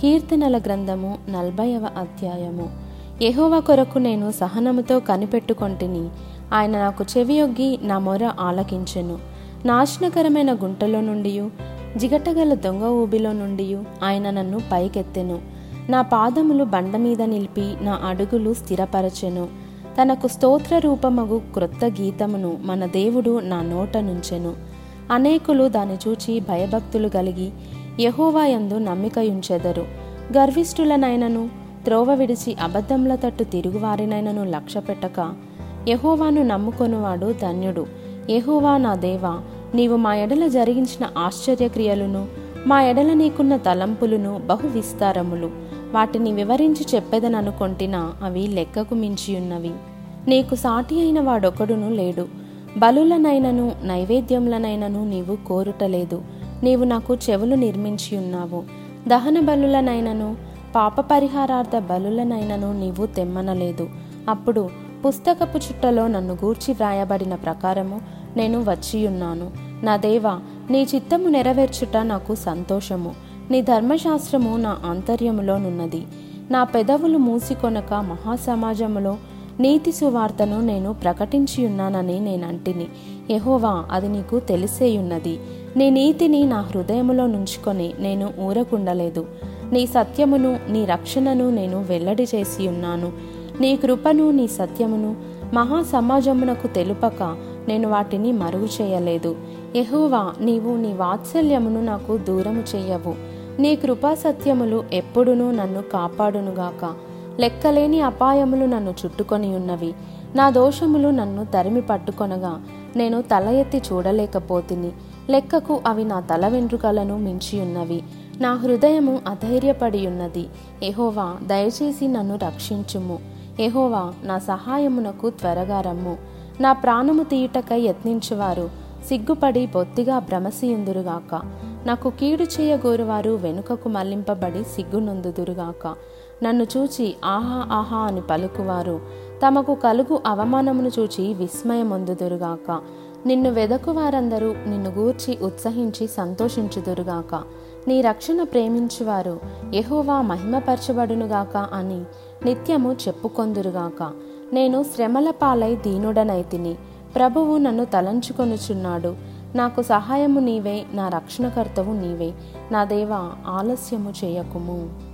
కీర్తనల గ్రంథము నలభైవ అధ్యాయము. యహోవ కొరకు నేను సహనముతో కనిపెట్టుకొంటిని. ఆయన నాకు చెవియొగ్గి నా మొర ఆలకించెను. నాశనకరమైన గుంటలో నుండి జిగటగల దొంగ ఊబిలో నుండి ఆయన నన్ను పైకెత్తెను. నా పాదములు బండ మీద నిలిపి నా అడుగులు స్థిరపరచెను. తనకు స్తోత్ర రూపమగు క్రొత్త గీతమును మన దేవుడు నా నోట నుంచెను. అనేకులు దాన్ని చూచి భయభక్తులు కలిగి యహోవాయందు నమ్మికయుంచెదరు. గర్విష్ఠులనైనను త్రోవ విడిచి అబద్ధముల తట్టు తిరుగువారినైనను లక్ష్యపెట్టక యహోవాను నమ్ముకొనువాడు ధన్యుడు. యహోవా నా దేవా నీవు మా ఎడల జరిగించిన ఆశ్చర్యక్రియలను మా ఎడల నీకున్న తలంపులను బహు విస్తారములు. వాటిని వివరించి చెప్పెదననుకొంటినా అవి లెక్కకు మించియున్నవి. నీకు సాటి అయిన వాడొకడును లేడు. బలులనైనను నైవేద్యములనైనను నీవు కోరుటలేదు. నీవు నాకు చెవులు నిర్మించి ఉన్నావు. దహన బలులనైనను పాప పరిహారార్థ బలులనైనను నీవు తెమ్మనలేదు. అప్పుడు పుస్తకపు చుట్టలో నన్ను గూర్చి వ్రాయబడిన ప్రకారము నేను వచ్చియున్నాను. నా దేవా నీ చిత్తము నెరవేర్చుట నాకు సంతోషము. నీ ధర్మశాస్త్రము నా ఆంతర్యములోనున్నది నా పెదవులు మూసికొనక మహాసమాజములో నీతి సువార్తను నేను ప్రకటించియున్నానని నేనంటిని. యహోవా అది నీకు తెలిసేయున్నది. నీ నీతిని నా హృదయములో నుంచుకొని నేను ఊరకుండలేదు. నీ సత్యమును నీ రక్షణను నేను వెల్లడి చేసి ఉన్నాను. నీ కృపను నీ సత్యమును మహా సమాజమునకు తెలుపక నేను వాటిని మరుగు చేయలేదు. ఎహోవా నీవు నీ వాత్సల్యమును నాకు దూరము చేయవు. నీ కృపా సత్యములు ఎప్పుడునూ నన్ను కాపాడునుగాక లెక్కలేని అపాయములు నన్ను చుట్టుకొని ఉన్నవి. నా దోషములు నన్ను తరిమి పట్టుకొనగా నేను తల ఎత్తి చూడలేకపోతిని. లెక్కకు అవి నా తల వెంట్రుకలను మించియున్నవి. నా హృదయము అధైర్యపడి ఉన్నది ఎహోవా దయచేసి నన్ను రక్షించుము. ఎహోవా నా సహాయమునకు త్వరగా రమ్ము. నా ప్రాణము తీయుటకై యత్నించువారు. సిగ్గుపడి బొత్తిగా భ్రమసియుందురుగాక నాకు కీడు చేయగోరువారు వెనుకకు మళ్ళింపబడి సిగ్గునందుదురుగాక. నన్ను చూచి ఆహా ఆహా అని పలుకువారు. తమకు కలుగు అవమానమును చూచి విస్మయమొందుదురుగాక. నిన్ను వెదకు వారందరూ నిన్ను గూర్చి ఉత్సహించి సంతోషించుదురుగాక. నీ రక్షణ ప్రేమించువారు యహోవా మహిమపరచబడునుగాక అని నిత్యము చెప్పుకొందురుగాక. నేను శ్రమల పాలై దీనుడనైతిని ప్రభువు నన్ను తలంచుకొనుచున్నాడు. నాకు సహాయము నీవే నా రక్షణకర్తవు నీవే. నా దేవ ఆలస్యము చేయకుము.